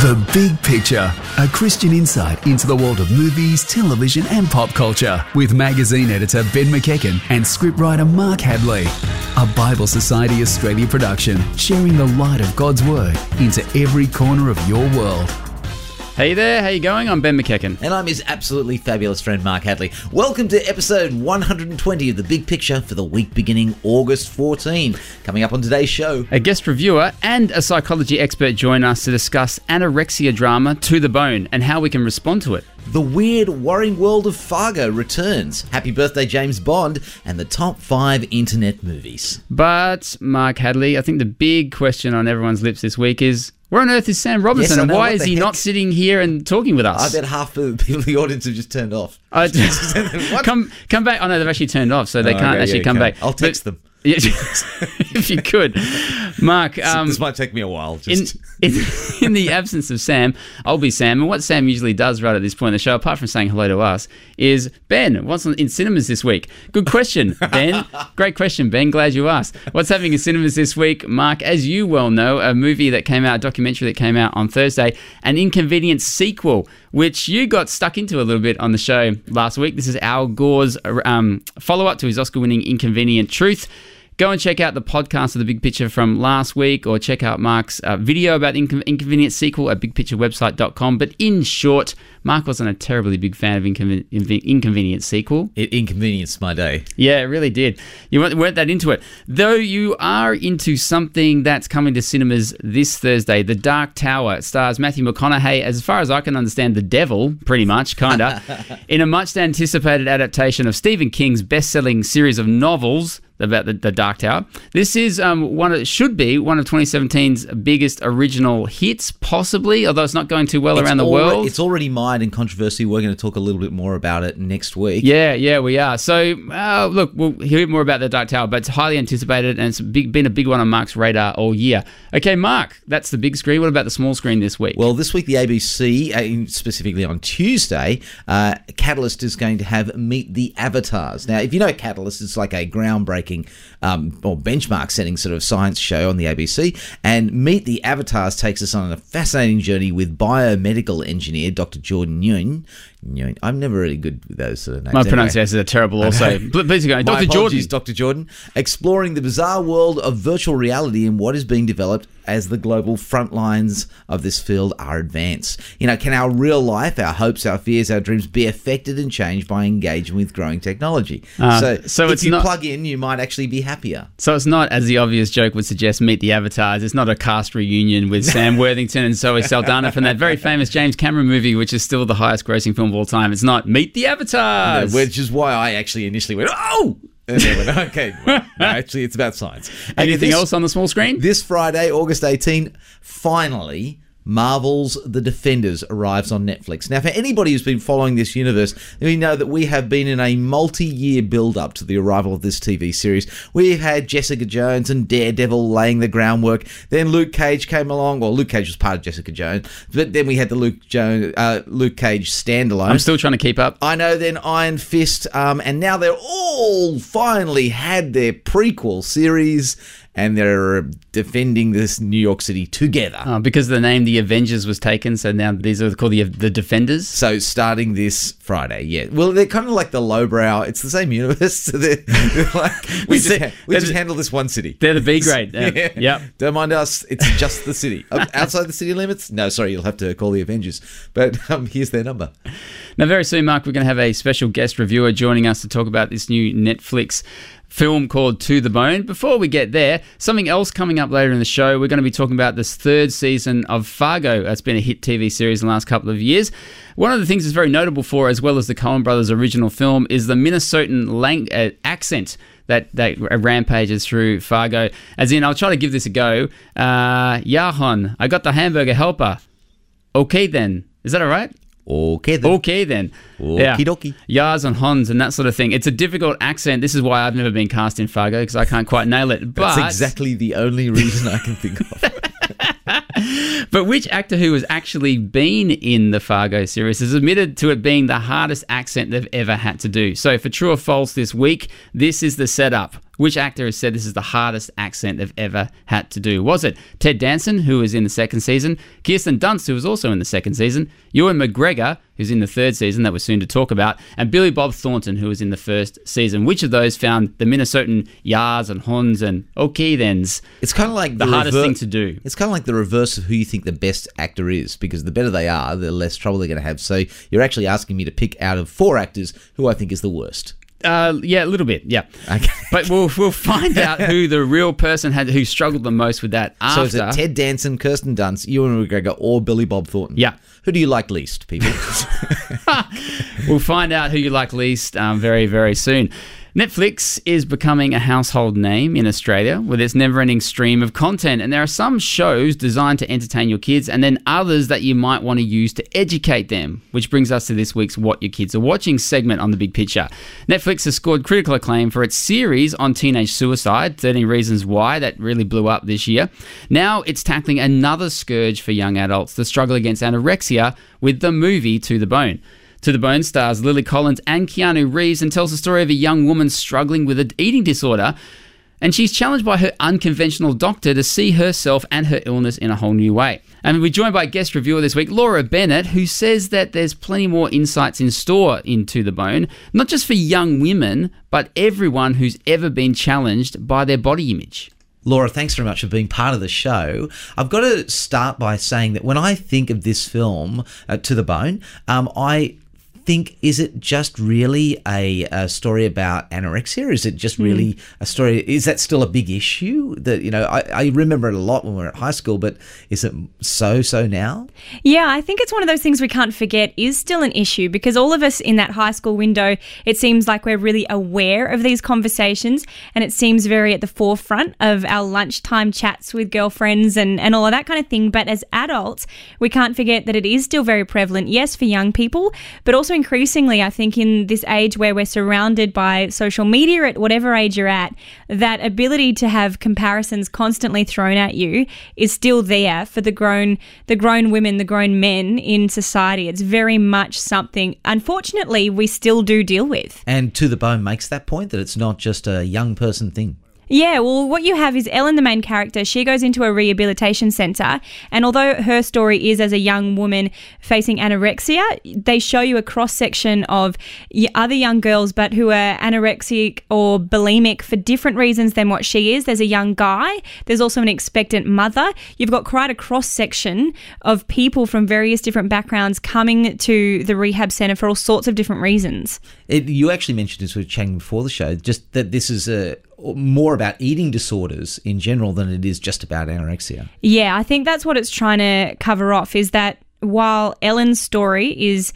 The Big Picture, a Christian insight into the world of movies, television, and pop culture, with magazine editor Ben McEachen and scriptwriter Mark Hadley. A Bible Society Australia production, sharing the light of God's Word into every corner of your world. Hey there, how you going? I'm Ben McEachen. And I'm his absolutely fabulous friend Mark Hadley. Welcome to episode 120 of The Big Picture for the week beginning August 14. Coming up on today's show, A guest reviewer and a psychology expert join us to discuss anorexia drama to the bone and how we can respond to it. the weird, worrying world of Fargo returns. Happy birthday, James Bond, and the top five internet movies. But, Mark Hadley, I think the big question on everyone's lips this week is where on earth is Sam Robinson Yes, and why is he heck? not sitting here and talking with us? I bet half the people in the audience have just turned off. I- What? come come back. Oh no, they've actually turned off, so they Oh, can't okay, actually yeah, come okay. back. I'll text But- them. Yeah, if you could, Mark. Um, this might take me a while. in, Just in, in the absence of Sam, I'll be Sam. And what Sam usually does right at this point in the show, apart from saying hello to us, is Ben, what's in cinemas this week? Good question, Ben. Great question, Ben. Glad you asked. What's happening in cinemas this week? Mark, as you well know, a movie that came out, a documentary that came out on Thursday, an inconvenient sequel, which you got stuck into a little bit on the show last week. This is Al Gore's um, follow up to his Oscar winning Inconvenient Truth. Go and check out the podcast of the Big Picture from last week, or check out Mark's uh, video about the Incon- Inconvenient sequel at bigpicturewebsite.com. But in short, Mark wasn't a terribly big fan of Inconven- Inven- Inconvenient sequel. it inconvenienced my day. Yeah, it really did. You weren't, weren't that into it. Though you are into something that's coming to cinemas this Thursday, The Dark Tower. It stars Matthew McConaughey, as far as I can understand, the devil, pretty much, kinda, in a much anticipated adaptation of Stephen King's best selling series of novels about the, the Dark Tower. This is um, one of, should be one of 2017's biggest original hits, possibly, although it's not going too well around the alre- world. It's already mired in controversy. We're going to talk a little bit more about it next week. Yeah, yeah, we are. So, uh, look, we'll hear more about the Dark Tower, but it's highly anticipated and it's big, been a big one on Mark's radar all year. Okay, Mark, that's the big screen. What about the small screen this week? Well, this week the ABC, uh, specifically on Tuesday, uh, Catalyst is going to have Meet the Avatars. Now, if you know Catalyst, it's like a groundbreaking taking um, or benchmark-setting sort of science show on the ABC. And Meet the Avatars takes us on a fascinating journey with biomedical engineer Dr. Jordan Nguyen. Nguyen. I'm never really good with those sort of names. My Anyway. pronunciations are terrible also. Pl- Please go. My Dr. Jordan. apologies, Dr. Jordan, exploring the bizarre world of virtual reality and what is being developed as the global front lines of this field are advanced. You know, can our real life, our hopes, our fears, our dreams be affected and changed by engaging with growing technology? Uh, so, so if it's you not- plug in, you might actually be happier. So it's not, as the obvious joke would suggest, Meet the Avatars. It's not a cast reunion with Sam Worthington and Zoe Saldana from that very famous James Cameron movie, which is still the highest grossing film of all time. It's not Meet the Avatars. Which is why I actually initially went, oh! And went, okay, well, no, actually, it's about science. Anything this- else on the small screen? This Friday, August 18, finally, Marvel's The Defenders arrives on Netflix. Now, for anybody who's been following this universe, we know that we have been in a multi year build up to the arrival of this TV series. We've had Jessica Jones and Daredevil laying the groundwork. Then Luke Cage came along, or Luke Cage was part of Jessica Jones, but then we had the Luke, Jones, uh, Luke Cage standalone. I'm still trying to keep up. I know then Iron Fist, um, and now they're all finally had their prequel series, and they're defending this New York City together. Uh, because the name The Avengers was taken, so now these are called the the Defenders. So starting this Friday, yeah. Well, they're kind of like the lowbrow. It's the same universe. So they're, they're like we just, ha- we just handle this one city. They're the B grade. Uh, Yeah. Yep. Don't mind us. It's just the city. Um, Outside the city limits? No, sorry. You'll have to call the Avengers. But um, here's their number. Now, very soon, Mark, we're going to have a special guest reviewer joining us to talk about this new Netflix film called To the Bone. Before we get there, something else coming up later in the show. We're going to be talking about this third season of Fargo. That's been a hit TV series in the last couple of years. One of the things that's very notable for, as well as the Coen Brothers original film, is the Minnesotan lang- uh, accent that that rampages through Fargo. As in, I'll try to give this a go. Uh, Yahon, I got the hamburger helper. Okay then, is that all right? Okay, then. Okay then. Okie dokie. Yars and Hons and that sort of thing. It's a difficult accent. This is why I've never been cast in Fargo because I can't quite nail it. But That's exactly the only reason I can think of. But which actor who has actually been in the Fargo series has admitted to it being the hardest accent they've ever had to do? So, for true or false this week, this is the setup. Which actor has said this is the hardest accent they've ever had to do? Was it Ted Danson, who was in the second season, Kirsten Dunst, who was also in the second season, Ewan McGregor, who's in the third season that we're soon to talk about, and Billy Bob Thornton, who was in the first season? Which of those found the Minnesotan yas and hons and okay thens It's kind of like the, hardest rever- thing to do? It's kind of like the reverse of who you think the best actor is, because the better they are, the less trouble they're going to have. So you're actually asking me to pick out of four actors who I think is the worst. Uh, yeah, a little bit, yeah. Okay. But we'll we'll find out who the real person had who struggled the most with that So after. is it Ted Danson, Kirsten Dunst, Ewan McGregor, or Billy Bob Thornton? Yeah. Who do you like least, people? We'll find out who you like least um, very, very soon. Netflix is becoming a household name in Australia with its never ending stream of content. And there are some shows designed to entertain your kids, and then others that you might want to use to educate them. Which brings us to this week's What Your Kids Are Watching segment on the big picture. Netflix has scored critical acclaim for its series on teenage suicide, 13 Reasons Why, that really blew up this year. Now it's tackling another scourge for young adults the struggle against anorexia with the movie To the Bone. To the Bone stars Lily Collins and Keanu Reeves and tells the story of a young woman struggling with an eating disorder. And she's challenged by her unconventional doctor to see herself and her illness in a whole new way. And we're joined by guest reviewer this week, Laura Bennett, who says that there's plenty more insights in store in To the Bone, not just for young women, but everyone who's ever been challenged by their body image. Laura, thanks very much for being part of the show. I've got to start by saying that when I think of this film, uh, To the Bone, um, I think is it just really a, a story about anorexia? Is it just really hmm. a story is that still a big issue that you know I, I remember it a lot when we were at high school but is it so so now? Yeah, I think it's one of those things we can't forget is still an issue because all of us in that high school window, it seems like we're really aware of these conversations and it seems very at the forefront of our lunchtime chats with girlfriends and, and all of that kind of thing. But as adults, we can't forget that it is still very prevalent, yes, for young people, but also increasingly, I think, in this age where we're surrounded by social media at whatever age you're at, that ability to have comparisons constantly thrown at you is still there for the grown the grown women, the grown men in society. It's very much something unfortunately we still do deal with. and To the Bone makes that point that it's not just a young person thing Yeah, well, what you have is Ellen, the main character. She goes into a rehabilitation center, and although her story is as a young woman facing anorexia, they show you a cross section of other young girls, but who are anorexic or bulimic for different reasons than what she is. There's a young guy. There's also an expectant mother. You've got quite a cross section of people from various different backgrounds coming to the rehab center for all sorts of different reasons. It, you actually mentioned this with Chang before the show, just that this is a, more about eating disorders in general than it is just about anorexia. Yeah, I think that's what it's trying to cover off is that while Ellen's story is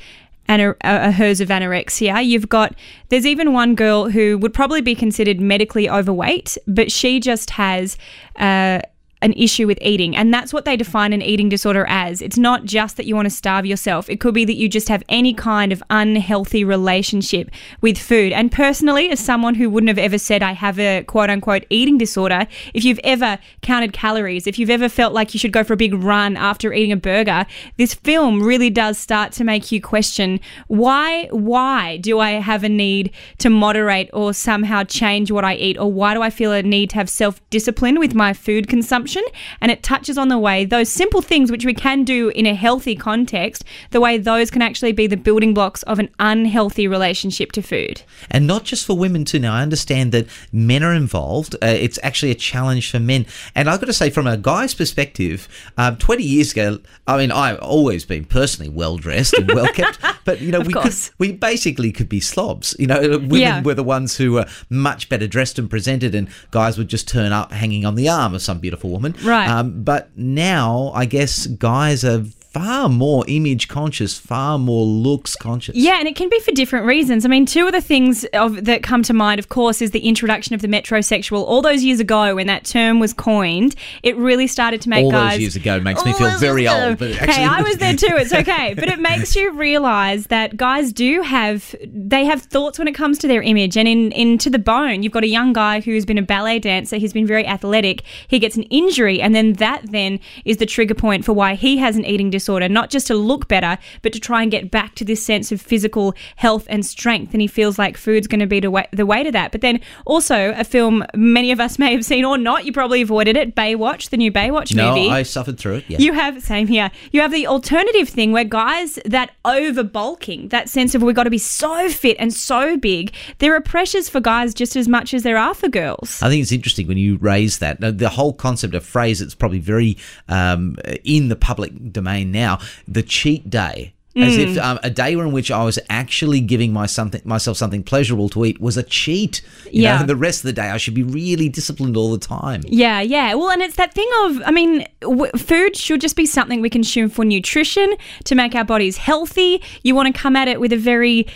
ana- uh, hers of anorexia, you've got there's even one girl who would probably be considered medically overweight, but she just has uh, an issue with eating. And that's what they define an eating disorder as. It's not just that you want to starve yourself, it could be that you just have any kind of unhealthy relationship with food. And personally, as someone who wouldn't have ever said I have a quote unquote eating disorder, if you've ever counted calories, if you've ever felt like you should go for a big run after eating a burger, this film really does start to make you question why why do I have a need to moderate or somehow change what I eat or why do I feel a need to have self-discipline with my food consumption? And it touches on the way those simple things which we can do in a healthy context, the way those can actually be the building blocks of an unhealthy relationship to food. And not just for women too. Now I understand that men are involved. Uh, it's actually a challenge for men. And I've got to say, from a guy's perspective, um, 20 years ago, I mean, I've always been personally well dressed and well kept, but you know, we could, we basically could be slobs. You know, women Yeah. were the ones who were much better dressed and presented, and guys would just turn up hanging on the arm of some beautiful woman. Right. Um, but now, I guess guys are far more image conscious, far more looks conscious. Yeah, and it can be for different reasons. I mean, two of the things of, that come to mind, of course, is the introduction of the metrosexual. All those years ago, when that term was coined, it really started to make All guys. those years ago makes me feel very ago. old, but actually hey, I was there too. It's okay, but it makes you realize that guys do have they have thoughts when it comes to their image, and in into the bone. You've got a young guy who's been a ballet dancer. He's been very athletic. He gets an injury, and then that then is the trigger point for why he has an eating disorder, not just to look better, but to try and get back to this sense of physical health and strength. And he feels like food's going to be the way, to that. But then also a film many of us may have seen or not. You probably avoided it. Baywatch, the new Baywatch no, movie. I suffered through it. Yeah. You have same here. You have the alternative thing where guys that over bulking, that sense of we've got to be so fit and so big. There are pressures for guys just as much as there are for girls. I think it's interesting when you raise that. The whole concept of phrase it's probably very um, in the public domain now, the cheat day. As Mm. if um, a day in which I was actually giving my something, myself something pleasurable to eat was a cheat. You Yeah. know, and the rest of the day I should be really disciplined all the time. Yeah, yeah. Well, and it's that thing of, I mean, w- food should just be something we consume for nutrition to make our bodies healthy. You want to come at it with a very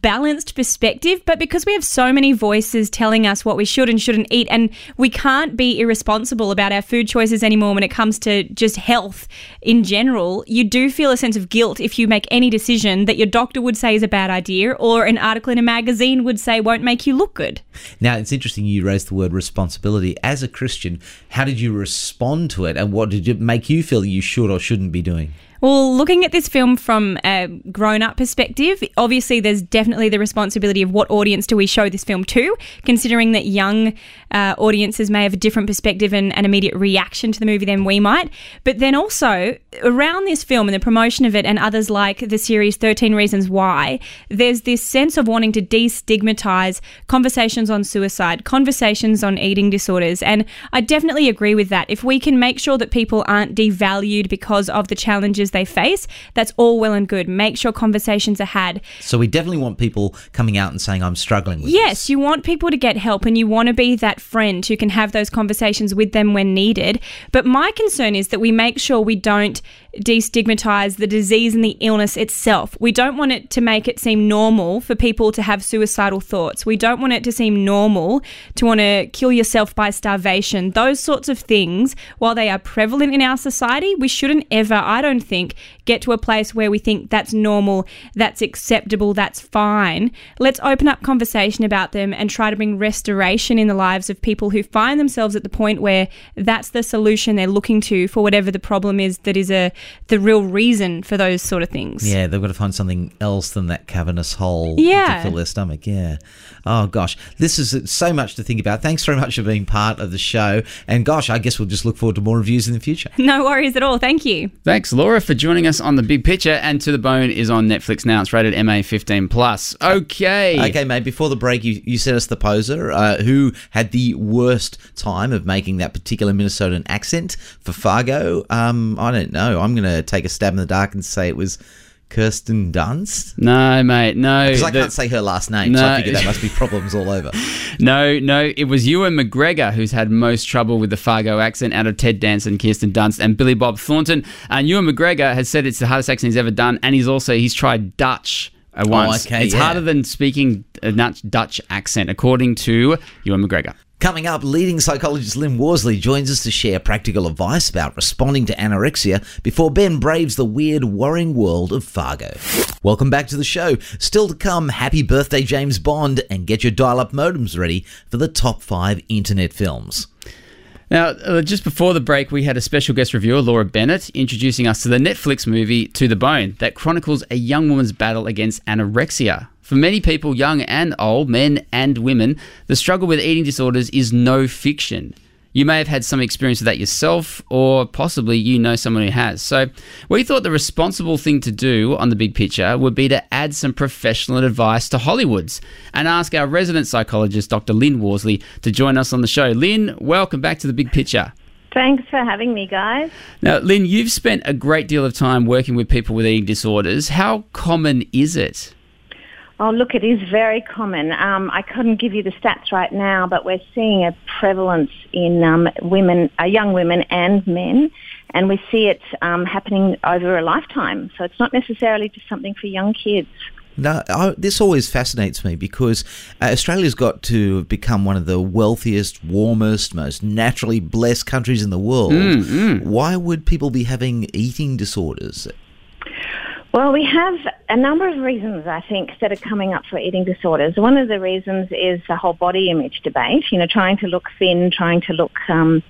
balanced perspective, but because we have so many voices telling us what we should and shouldn't eat, and we can't be irresponsible about our food choices anymore when it comes to just health in general, you do feel a sense of guilt if you make any decision that your doctor would say is a bad idea or an article in a magazine would say won't make you look good. Now, it's interesting you raised the word responsibility. As a Christian, how did you respond to it and what did it make you feel you should or shouldn't be doing? Well, looking at this film from a grown up perspective, obviously there's definitely the responsibility of what audience do we show this film to, considering that young uh, audiences may have a different perspective and an immediate reaction to the movie than we might. But then also, around this film and the promotion of it and others like the series 13 Reasons Why, there's this sense of wanting to destigmatize conversations on suicide, conversations on eating disorders. And I definitely agree with that. If we can make sure that people aren't devalued because of the challenges they face, that's all well and good. Make sure conversations are had. So we definitely want people coming out and saying, I'm struggling with Yes, you want people to get help and you want to be that friend who can have those conversations with them when needed. But my concern is that we make sure we don't destigmatize the disease and the illness itself. We don't want it to make it seem normal for people to have suicidal thoughts. We don't want it to seem normal to want to kill yourself by starvation. Those sorts of things, while they are prevalent in our society, we shouldn't ever, I don't think, think get to a place where we think that's normal, that's acceptable, that's fine. Let's open up conversation about them and try to bring restoration in the lives of people who find themselves at the point where that's the solution they're looking to for whatever the problem is that is a the real reason for those sort of things. Yeah, they've got to find something else than that cavernous hole Yeah. to fill their stomach. Yeah. Oh gosh, this is uh, so much to think about. Thanks very much for being part of the show. And gosh, I guess we'll just look forward to more reviews in the future. No worries at all. Thank you. Thanks, Laura, for joining us on the Big Picture. And To the Bone is on Netflix now. It's rated MA 15 plus. Okay. Okay, mate. Before the break, you, you sent us the poser uh, who had the worst time of making that particular Minnesotan accent for Fargo. Um, I don't know. I'm going to take a stab in the dark and say it was Kirsten Dunst. No, mate, no. Because I The- can't say her last name, so No. I figure that must be problems all over. No, no, it was Ewan McGregor who's had most trouble with the Fargo accent out of Ted Danson, Kirsten Dunst, and Billy Bob Thornton. And Ewan McGregor has said it's the hardest accent he's ever done, and he's also he's tried Dutch uh, once. okay, it's yeah. harder than speaking a Dutch Dutch accent, according to Ewan McGregor. Coming up, leading psychologist Lynn Worsley joins us to share practical advice about responding to anorexia before Ben braves the weird, worrying world of Fargo. Welcome back to the show. Still to come, happy birthday, James Bond, and get your dial up modems ready for the top five internet films. Now, uh, just before the break, we had a special guest reviewer, Laura Bennett, introducing us to the Netflix movie To the Bone that chronicles a young woman's battle against anorexia. For many people, young and old, men and women, the struggle with eating disorders is no fiction. You may have had some experience with that yourself, or possibly you know someone who has. So, we thought the responsible thing to do on the big picture would be to add some professional advice to Hollywood's and ask our resident psychologist, Dr. Lynn Worsley, to join us on the show. Lynn, welcome back to the big picture. Thanks for having me, guys. Now, Lynn, you've spent a great deal of time working with people with eating disorders. How common is it? Oh, look, it is very common. Um, I couldn't give you the stats right now, but we're seeing a prevalence in um, women, uh, young women and men. and we see it um, happening over a lifetime. So it's not necessarily just something for young kids. No, I, this always fascinates me because uh, Australia's got to become one of the wealthiest, warmest, most naturally blessed countries in the world. Why would people be having eating disorders? Well, we have a number of reasons, I think, that are coming up for eating disorders. One of the reasons is the whole body image debate, you know, trying to look thin, trying to look um,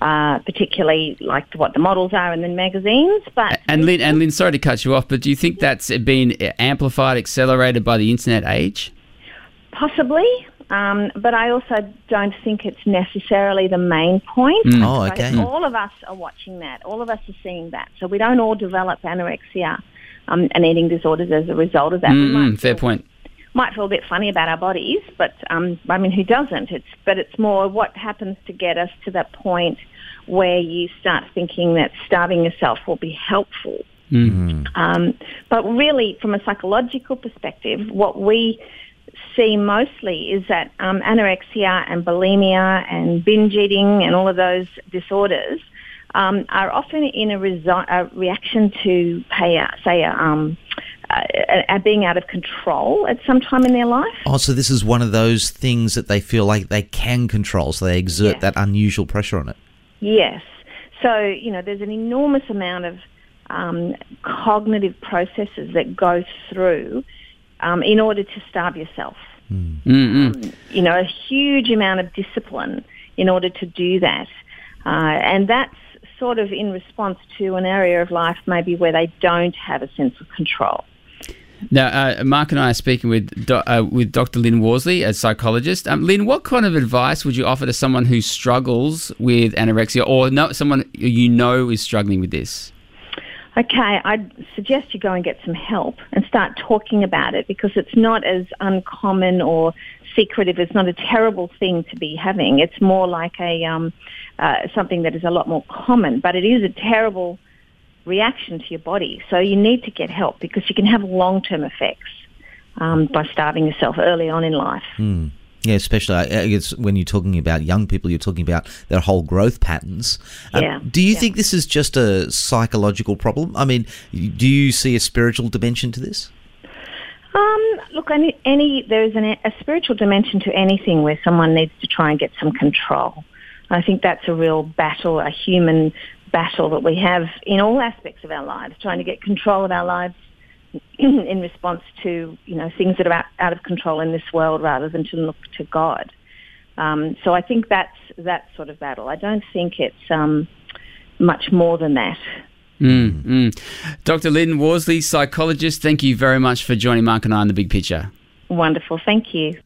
uh, particularly like what the models are in the magazines. But And Lynn, and Lynn, sorry to cut you off, but do you think that's been amplified, accelerated by the internet age? Possibly, um, but I also don't think it's necessarily the main point. Oh, okay. All of us are watching that. All of us are seeing that. So we don't all develop anorexia um, and eating disorders as a result of that. Mm, fair feel- point. Might feel a bit funny about our bodies, but um, I mean, who doesn't? It's but it's more what happens to get us to that point where you start thinking that starving yourself will be helpful. Um, but really, from a psychological perspective, what we see mostly is that um, anorexia and bulimia and binge eating and all of those disorders um, are often in a, resi- a reaction to, pay a, say, a, um, a, a being out of control at some time in their life. Oh, so this is one of those things that they feel like they can control, so they exert Yeah. that unusual pressure on it. Yes. So, you know, there's an enormous amount of um, cognitive processes that go through um, in order to starve yourself. Um, you know, a huge amount of discipline in order to do that. Uh, and that's sort of in response to an area of life maybe where they don't have a sense of control. Now, uh, Mark and I are speaking with do, uh, with Dr. Lynn Worsley, a psychologist. Um, Lynn, what kind of advice would you offer to someone who struggles with anorexia, or no, someone you know is struggling with this? Okay, I'd suggest you go and get some help and start talking about it because it's not as uncommon or secretive. It's not a terrible thing to be having. It's more like a um, uh, something that is a lot more common, but it is a terrible reaction to your body. So you need to get help because you can have long-term effects um, by starving yourself early on in life. Yeah, especially guess when you're talking about young people, you're talking about their whole growth patterns. Um, Yeah, do you yeah. think this is just a psychological problem? I mean, do you see a spiritual dimension to this? Um, look, any, any there is an, a spiritual dimension to anything where someone needs to try and get some control. I think that's a real battle, a human battle that we have in all aspects of our lives, trying to get control of our lives in response to you know things that are out, out of control in this world, rather than to look to God. Um, so I think that's that sort of battle. I don't think it's um, much more than that. Mm, mm. Dr. Lynn Worsley, psychologist, thank you very much for joining Mark and I on the big picture. Wonderful, thank you.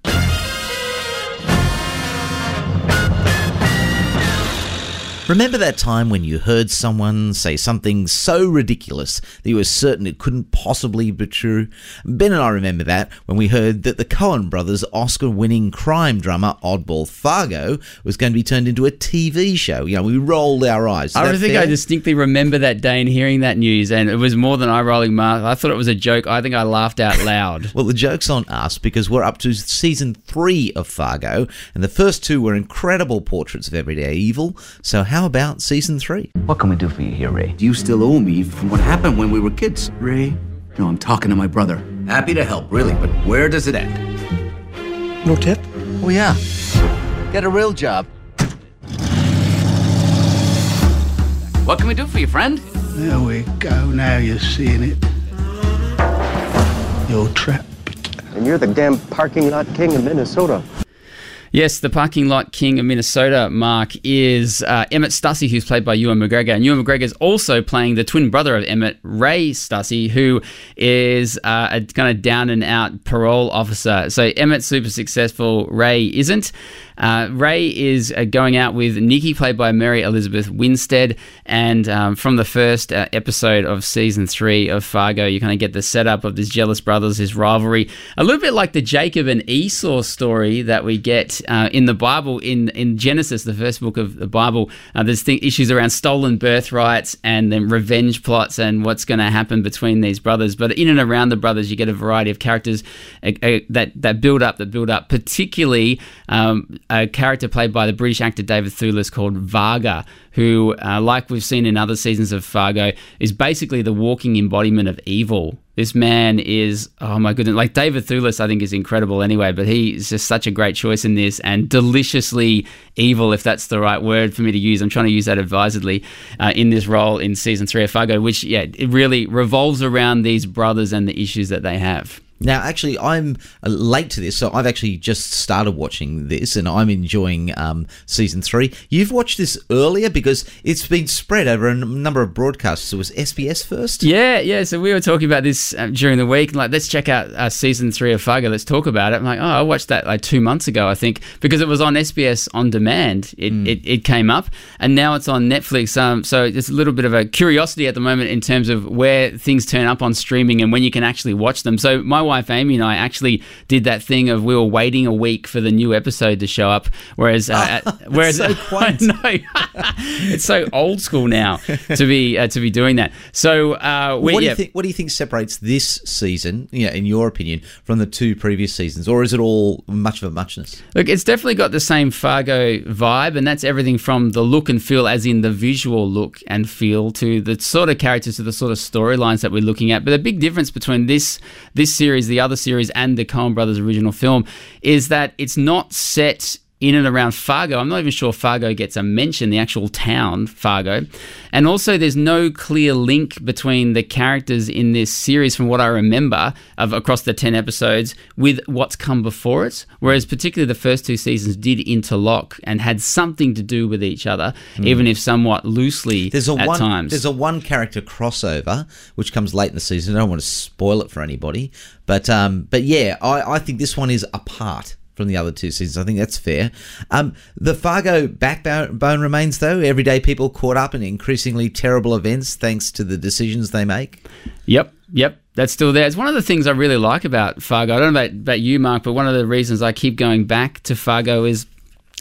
Remember that time when you heard someone say something so ridiculous that you were certain it couldn't possibly be true? Ben and I remember that when we heard that the Coen brothers' Oscar winning crime drama Oddball Fargo was going to be turned into a TV show. You know, we rolled our eyes. Is I think fair? I distinctly remember that day and hearing that news, and it was more than eye rolling, Mark. I thought it was a joke. I think I laughed out loud. Well, the joke's on us because we're up to season three of Fargo, and the first two were incredible portraits of everyday evil. So, how about season three? What can we do for you here, Ray? Do you still owe me from what happened when we were kids. Ray? No, I'm talking to my brother. Happy to help, really, but where does it end? No tip? Oh, yeah. Get a real job. What can we do for you, friend? There we go. Now you're seeing it. You're trapped. And you're the damn parking lot king of Minnesota. Yes, the parking lot king of Minnesota, Mark, is uh, Emmett Stussy, who's played by Ewan McGregor. And Ewan McGregor is also playing the twin brother of Emmett, Ray Stussy, who is uh, a kind of down and out parole officer. So Emmett's super successful, Ray isn't. Uh, Ray is uh, going out with Nikki, played by Mary Elizabeth Winstead. And um, from the first uh, episode of season three of Fargo, you kind of get the setup of these jealous brothers, this rivalry. A little bit like the Jacob and Esau story that we get uh, in the Bible, in, in Genesis, the first book of the Bible. Uh, there's th- issues around stolen birthrights and then revenge plots and what's going to happen between these brothers. But in and around the brothers, you get a variety of characters uh, that, that build up, that build up, particularly um, a character played by the British actor David Thewlis called Varga, who, uh, like we've seen in other seasons of Fargo, is basically the walking embodiment of evil. This man is, oh my goodness, like David Thewlis, I think is incredible anyway, but he's just such a great choice in this and deliciously evil, if that's the right word for me to use. I'm trying to use that advisedly uh, in this role in season three of Fargo, which, yeah, it really revolves around these brothers and the issues that they have. Now, actually, I'm uh, late to this, so I've actually just started watching this, and I'm enjoying um, season three. You've watched this earlier because it's been spread over a number of broadcasts. So it was SBS first. Yeah, yeah. So we were talking about this uh, during the week. Like, let's check out uh, season three of Fargo. Let's talk about it. I'm like, oh, I watched that like two months ago, I think, because it was on SBS on demand. It, it, it came up, and now it's on Netflix. Um, so it's a little bit of a curiosity at the moment in terms of where things turn up on streaming and when you can actually watch them. So my wife Amy and I actually did that thing of we were waiting a week for the new episode to show up, whereas uh, whereas so it's so old school now to be uh, to be doing that. So uh, we, what do yeah, you think? What do you think separates this season, you know, in your opinion, from the two previous seasons, or is it all much of a muchness? Look, it's definitely got the same Fargo vibe, and that's everything from the look and feel, as in the visual look and feel, to the sort of characters, to the sort of storylines that we're looking at. But the big difference between this this series, the other series, and the Coen Brothers original film is that it's not set in and around Fargo. I'm not even sure Fargo gets a mention, the actual town, Fargo. And also, there's no clear link between the characters in this series, from what I remember of across the 10 episodes, with what's come before it. Whereas, particularly the first two seasons did interlock and had something to do with each other, even if somewhat loosely There's a at one. times. There's a one character crossover which comes late in the season. I don't want to spoil it for anybody, but um, but yeah, I, I think this one is apart from the other two seasons. I think that's fair. Um, the Fargo backbone remains though. Everyday people caught up in increasingly terrible events thanks to the decisions they make. Yep, yep. That's still there. It's one of the things I really like about Fargo. I don't know about, about you, Mark, but one of the reasons I keep going back to Fargo is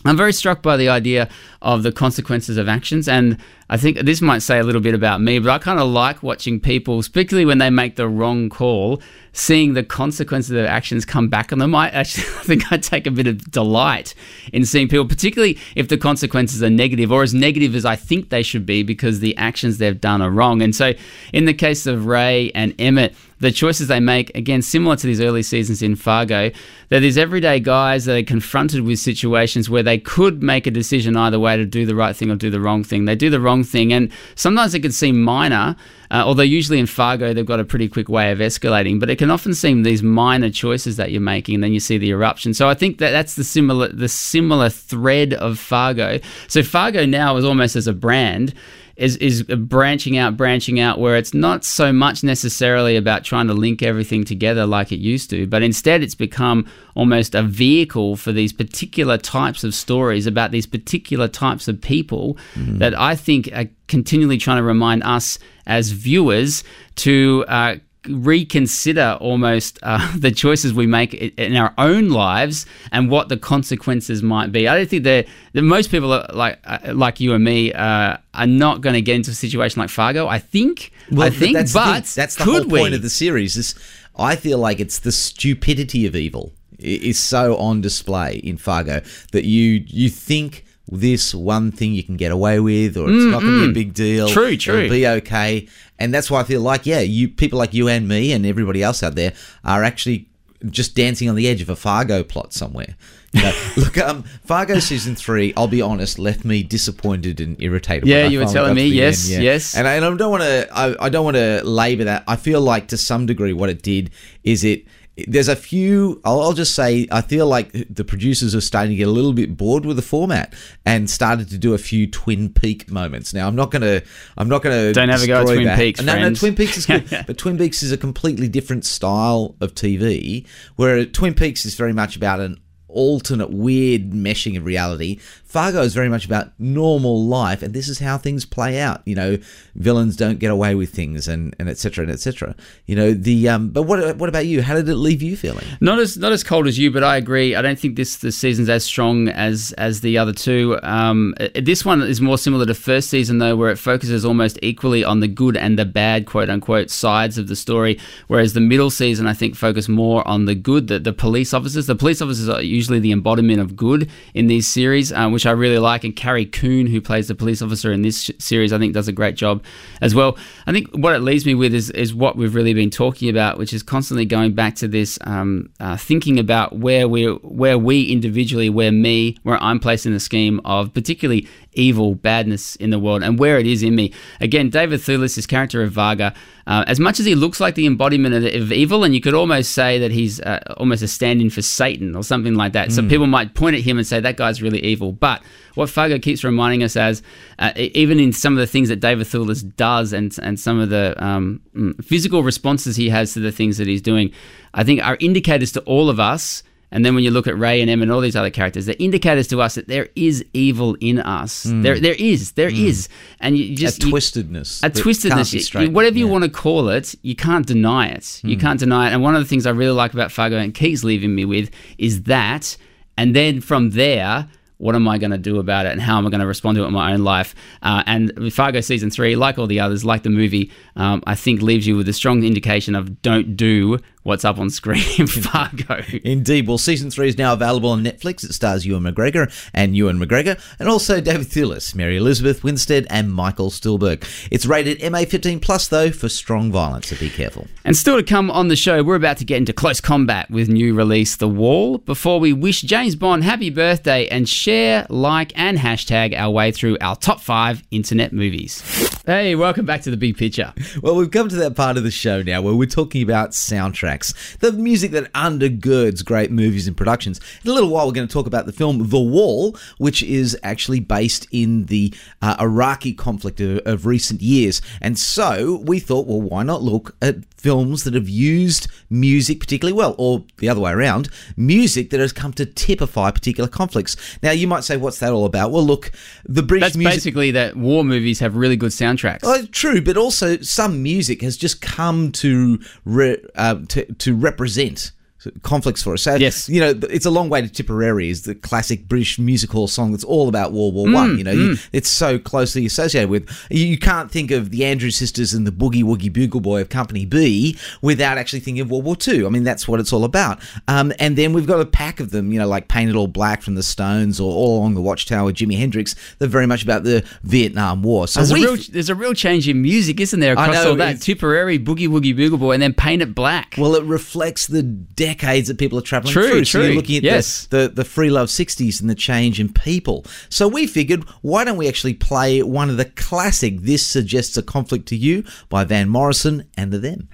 I'm very struck by the idea of the consequences of actions. And I think this might say a little bit about me, but I kind of like watching people, particularly when they make the wrong call, seeing the consequences of their actions come back on them. I actually think I take a bit of delight in seeing people, particularly if the consequences are negative or as negative as I think they should be because the actions they've done are wrong. And so in the case of Ray and Emmett, the choices they make, again, similar to these early seasons in Fargo, that these everyday guys that are confronted with situations where they could make a decision either way to do the right thing or do the wrong thing. They do the wrong thing, and sometimes it can seem minor, uh, although usually in Fargo they've got a pretty quick way of escalating, but it can often seem these minor choices that you're making, and then you see the eruption. So I think that that's the similar the similar thread of Fargo. So Fargo now is almost as a brand is is branching out, branching out, where it's not so much necessarily about trying to link everything together like it used to, but instead it's become almost a vehicle for these particular types of stories about these particular types of people that I think are continually trying to remind us as viewers to. Uh, reconsider almost uh, the choices we make in our own lives and what the consequences might be. I don't think that, most people are like uh, like you and me uh, are not going to get into a situation like Fargo. I think. I but think, that's the but thing. that's the whole point we? of the series. Is I feel like it's the stupidity of evil is so on display in Fargo that you you think this one thing you can get away with, or it's not going to be a big deal. Mm, True, true. It'll be okay, and that's why I feel like yeah, you people like you and me and everybody else out there are actually just dancing on the edge of a Fargo plot somewhere. You know, look, um, Fargo season three. I'll be honest, left me disappointed and irritated. Yeah, you were telling me, yes, end, yeah. yes. And I, and I don't want to. I, I don't want to labour that. I feel like to some degree, what it did is it. There's a few. I'll, I'll just say. I feel like the producers are starting to get a little bit bored with the format and started to do a few Twin Peak moments. Now, I'm not gonna. I'm not gonna. Don't have a go at Twin that. Peaks, No, no. Twin Peaks is good, but Twin Peaks is a completely different style of TV. Where Twin Peaks is very much about an alternate weird meshing of reality. Fargo is very much about normal life, and this is how things play out. You know, villains don't get away with things, and and etc. and etc. You know the um. But what what about you? How did it leave you feeling? Not as not as cold as you, but I agree. I don't think this this season's as strong as as the other two. Um, uh, this one is more similar to first season though, where it focuses almost equally on the good and the bad, quote unquote, sides of the story. Whereas the middle season, I think, focus more on the good, the, the police officers. The police officers are usually the embodiment of good in these series, um, which I really like. And Carrie Coon, who plays the police officer in this sh- series, I think does a great job as well. I think what it leaves me with is is what we've really been talking about, which is constantly going back to this, um, uh, thinking about where we where we individually, where me, where I'm placed in the scheme of particularly evil, badness in the world, and where it is in me. Again, David Thewlis, his character of Varga, uh, as much as he looks like the embodiment of, of evil, and you could almost say that he's uh, almost a stand-in for Satan or something like that. So people might point at him and say that guy's really evil. But what Fargo keeps reminding us as, uh, even in some of the things that David Thewlis does, and and some of the um, mm, physical responses he has to the things that he's doing, I think are indicators to all of us. And then when you look at Ray and Em and all these other characters, they're indicators to us that there is evil in us. There, there is, there is, and you just a you- twistedness. a twistedness, you- whatever you Yeah. want to call it, you can't deny it. You can't deny it. And one of the things I really like about Fargo and keeps leaving me with is that, and then from there. What am I going to do about it, and how am I going to respond to it in my own life? Uh, and Fargo season three, like all the others, like the movie, um, I think leaves you with a strong indication of don't do what's up on screen Fargo. Indeed. Well, season three is now available on Netflix. It stars Ewan McGregor and Ewan McGregor, and also David Thewlis, Mary Elizabeth Winstead, and Michael Stuhlbarg. It's rated MA15 plus though for strong violence, so be careful. And still to come on the show, we're about to get into close combat with new release The Wall. Before we wish James Bond happy birthday and share, like, and hashtag our way through our top five internet movies. Hey, welcome back to the big picture. Well, we've come to that part of the show now where we're talking about soundtracks, the music that undergirds great movies and productions. In a little while, we're going to talk about the film The Wall, which is actually based in the uh, Iraqi conflict of, of recent years. And so we thought, well, why not look at films that have used music particularly well, or the other way around, music that has come to typify particular conflicts. Now, you might say, what's that all about? Well, look, the British That's music. basically that war movies have really good soundtracks. Oh, true, but also some music has just come to re, uh, to, to represent conflicts for us. So, Yes. you know, it's a long way to Tipperary is the classic British music hall song that's all about World War One. You know, you, it's so closely associated with. You, you can't think of the Andrew Sisters and the Boogie Woogie Bugle Boy of Company B without actually thinking of World War Two. I mean, that's what it's all about. Um, and then we've got a pack of them, you know, like Painted All Black from the Stones or All Along the Watchtower, Jimi Hendrix. They're very much about the Vietnam War. So there's, a real, there's a real change in music, isn't there? I Across know, all that Tipperary, Boogie Woogie Bugle Boy, and then Paint It Black. Well, it reflects the decades that people are traveling True, through. So you're true. looking at Yes. the, the, the free love 60s and the change in people. So we figured, why don't we actually play one of the classic This Suggests a Conflict to You by Van Morrison and the Them.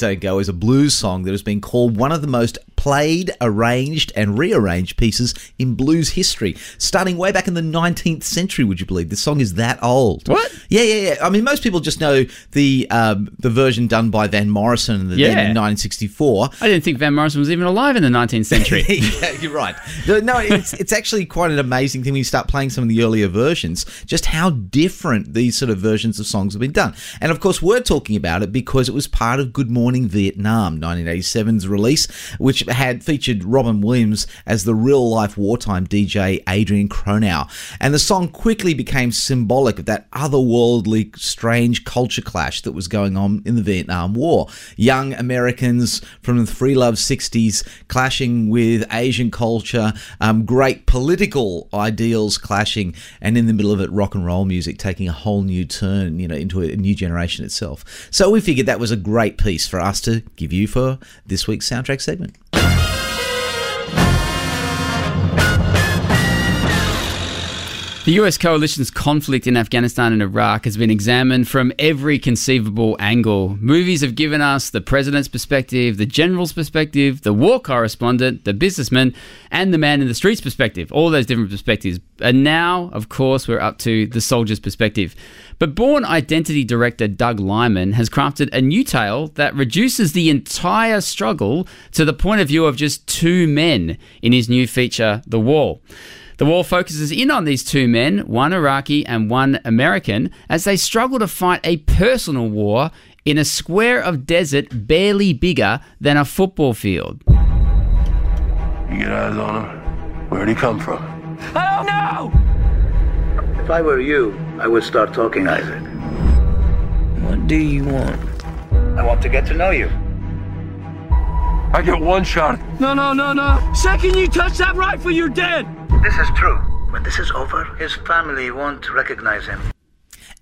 Baby Please Go is a blues song that has been called one of the most played, arranged, and rearranged pieces in blues history. Starting way back in the 19th century, would you believe? This song is that old. What? Yeah, yeah, yeah. I mean, most people just know the um, the version done by Van Morrison in, the, Yeah. in 1964. I didn't think Van Morrison was even alive in the 19th century. yeah, you're right. No, no, it's it's actually quite an amazing thing when you start playing some of the earlier versions, just how different these sort of versions of songs have been done. And of course, we're talking about it because it was part of Good Morning Vietnam, 1987's release, which had featured Robin Williams as the real life wartime DJ Adrian Cronauer. And the song quickly became symbolic of that otherworldly, strange culture clash that was going on in the Vietnam War. Young Americans from the free love 60s clashing with Asian culture, um, great political ideals clashing, and in the middle of it, rock and roll music taking a whole new turn, you know, into a new generation itself. So we figured that was a great piece for us to give you for this week's soundtrack segment. The US coalition's conflict in Afghanistan and Iraq has been examined from every conceivable angle. Movies have given us the president's perspective, the general's perspective, the war correspondent, the businessman, and the man in the streets perspective. All those different perspectives. And now, of course, we're up to the soldier's perspective. But Bourne Identity director Doug Liman has crafted a new tale that reduces the entire struggle to the point of view of just two men in his new feature, The Wall. The wall focuses in on these two men, one Iraqi and one American, as they struggle to fight a personal war in a square of desert barely bigger than a football field. You get eyes on him? Where'd he come from? I don't know. If I were you, I would start talking, Isaac. What do you want? I want to get to know you. I get one shot. No, no, no, no. Second you touch that rifle, you're dead. This is true. When this is over, his family won't recognize him.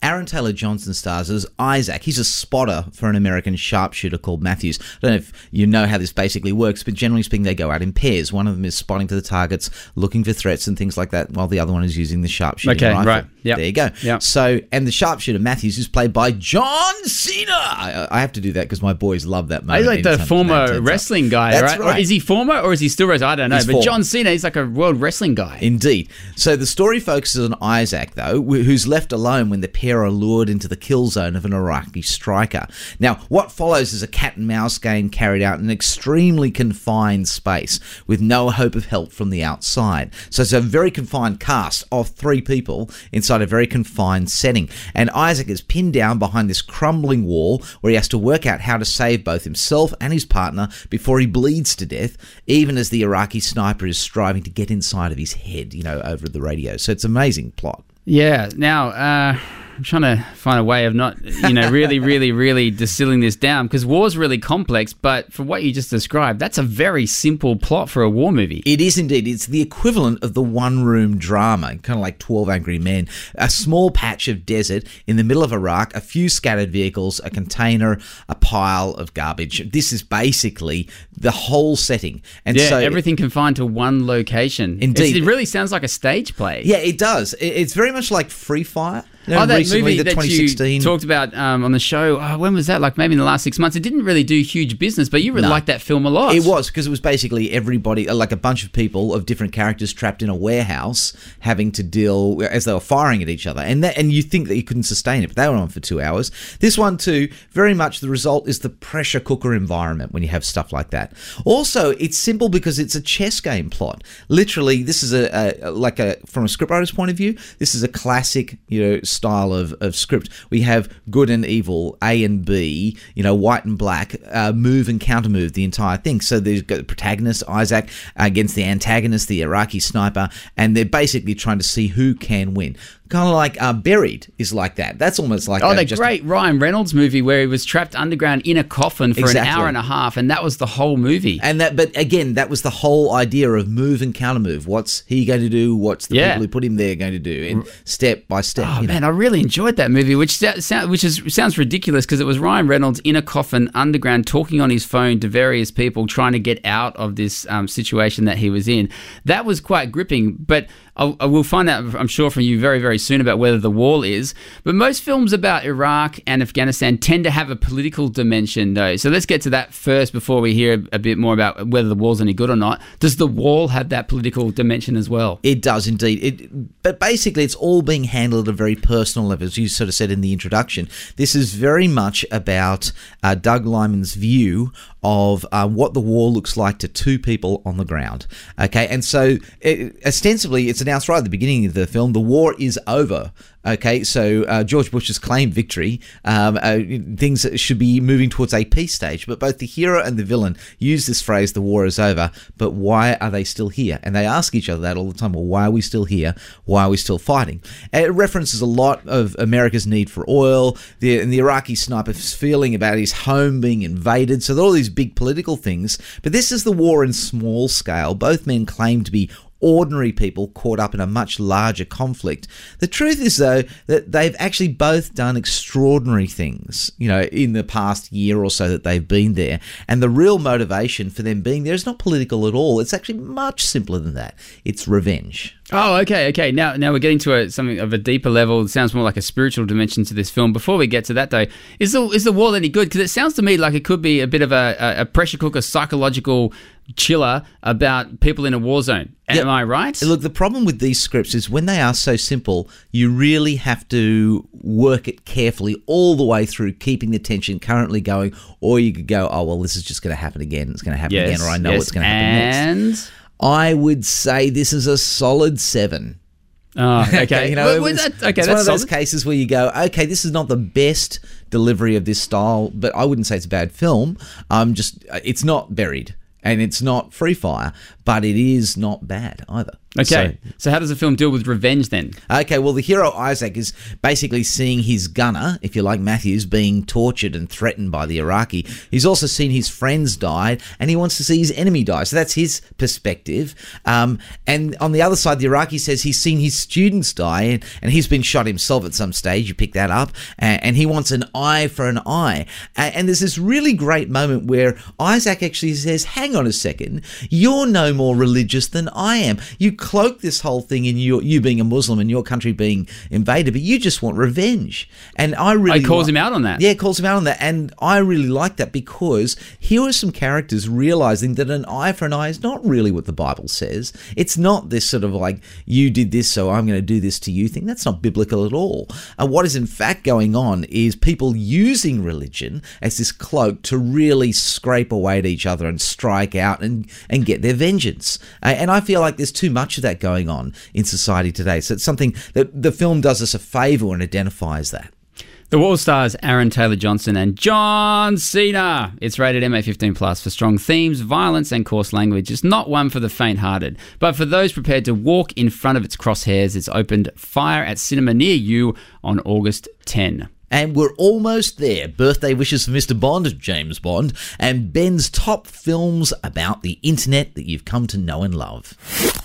Aaron Taylor Johnson stars as Isaac. He's a spotter for an American sharpshooter called Matthews. I don't know if you know how this basically works, but generally speaking, they go out in pairs. One of them is spotting for the targets, looking for threats and things like that, while the other one is using the sharpshooter Okay, rifle. right. Yep. There you go. Yep. So, and the sharpshooter Matthews is played by John Cena. I, I have to do that because my boys love that moment. He's like the anytime his name former wrestling up. guy, right? right. Or is he former or is he still wrestling? I don't know. He's but former. John Cena, he's like a world wrestling guy. Indeed. So the story focuses on Isaac, though, wh- who's left alone when the pair are lured into the kill zone of an Iraqi striker. Now, what follows is a cat and mouse game carried out in an extremely confined space with no hope of help from the outside. So it's a very confined cast of three people inside a very confined setting. And Isaac is pinned down behind this crumbling wall where he has to work out how to save both himself and his partner before he bleeds to death, even as the Iraqi sniper is striving to get inside of his head, you know, over the radio. So it's an amazing plot. Yeah. Now, uh, I'm trying to find a way of not, you know, really, really, really distilling this down because war's really complex. But for what you just described, that's a very simple plot for a war movie. It is indeed. It's the equivalent of the one room drama, kind of like 12 Angry Men. A small patch of desert in the middle of Iraq, a few scattered vehicles, a container, a pile of garbage. This is basically the whole setting. And yeah, so everything confined to one location. Indeed. It's- it really sounds like a stage play. Yeah, it does. It's very much like Free Fire. Know, oh, that recently, movie the that 2016. you talked about um, on the show. Oh, when was that? Like maybe in the last six months. It didn't really do huge business, but you really No. liked that film a lot. It was because it was basically everybody, uh, like a bunch of people of different characters trapped in a warehouse, having to deal as they were firing at each other, and that, and you think that you couldn't sustain it, but they were on for two hours. This one too, very much the result is the pressure cooker environment when you have stuff like that. Also, it's simple because it's a chess game plot. Literally, this is a, a like a from a scriptwriter's point of view, this is a classic, you know, style of, of script. We have good and evil, A and B, you know, white and black, uh, move and counter move the entire thing. So there's got the protagonist, Isaac, against the antagonist, the Iraqi sniper, and they're basically trying to see who can win. Kind of like uh, Buried is like that. That's almost like Oh, just- great Ryan Reynolds movie where he was trapped underground in a coffin for Exactly. an hour and a half, and that was the whole movie. And that, but again, that was the whole idea of move and counter move. What's he going to do? What's the Yeah. people who put him there going to do? And step by step. Oh you know. man, I really enjoyed that movie, which sound, which is sounds ridiculous because it was Ryan Reynolds in a coffin underground, talking on his phone to various people, trying to get out of this um, situation that he was in. That was quite gripping, but. I, I will find out, I'm sure, from you very, very soon about whether the wall is. But most films about Iraq and Afghanistan tend to have a political dimension, though. So let's get to that first before we hear a bit more about whether the wall's any good or not. Does the wall have that political dimension as well? It does indeed. It, but basically, it's all being handled at a very personal level, as you sort of said in the introduction. This is very much about uh, Doug Liman's view of uh, what the war looks like to two people on the ground. Okay, and so it, ostensibly, it's announced right at the beginning of the film the war is over. Okay, so uh, George Bush has claimed victory. Um, uh, things should be moving towards a peace stage, but both the hero and the villain use this phrase, the war is over, but why are they still here? And they ask each other that all the time. Well, why are we still here? Why are we still fighting? And it references a lot of America's need for oil, the, and the Iraqi sniper's feeling about his home being invaded. So, all these big political things, but this is the war in small scale. Both men claim to be ordinary people caught up in a much larger conflict. The truth is, though, that they've actually both done extraordinary things, you know, in the past year or so that they've been there. And the real motivation for them being there is not political at all. It's actually much simpler than that. It's revenge. Oh, okay, okay. Now, now we're getting to a, something of a deeper level. It sounds more like a spiritual dimension to this film. Before we get to that, though, is the is the wall any good? Because it sounds to me like it could be a bit of a, a, a pressure cooker, psychological chiller about people in a war zone. Am I right? Look, the problem with these scripts is when they are so simple, you really have to work it carefully all the way through, keeping the tension currently going. Or you could go, oh, well, this is just going to happen again. It's going to happen Yes, again, or I know yes, what's going to happen and? next. I would say this is a solid seven. Oh, okay. you know, Well, well, was- that- okay, it's one of those solid. cases where you go, okay, this is not the best delivery of this style, but I wouldn't say it's a bad film. Um, just it's not buried and it's not free fire, but it is not bad either. Okay. So, how does the film deal with revenge then? Okay, well, the hero Isaac is basically seeing his gunner, if you like, Matthews, being tortured and threatened by the Iraqi. He's also seen his friends die, and he wants to see his enemy die. So that's his perspective. Um, and on the other side, the Iraqi says he's seen his students die, and, and he's been shot himself at some stage. You pick that up, and, and he wants an eye for an eye. And, and there's this really great moment where Isaac actually says, "Hang on a second, you're no more religious than I am. You cloak this whole thing in you, you being a Muslim and your country being invaded, but you just want revenge." And I really he calls li- him out on that. Yeah, calls him out on that, and I really like that because here are some characters realizing that an eye for an eye is not really what the Bible says. It's not this sort of like you did this, so I'm going to do this to you thing. That's not biblical at all. And what is in fact going on is people using religion as this cloak to really scrape away at each other and strike out and and get their vengeance. Uh, and I feel like there's too much of that going on in society today. So it's something that the film does us a favor and identifies that. The Wall stars Aaron Taylor Johnson and John Cena. It's rated MA15 plus for strong themes, violence, and coarse language. It's not one for the faint-hearted, but for those prepared to walk in front of its crosshairs. It's opened fire at cinema near you on August 10. And we're almost there. Birthday wishes for Mr. Bond, James Bond, and Ben's top films about the internet that you've come to know and love.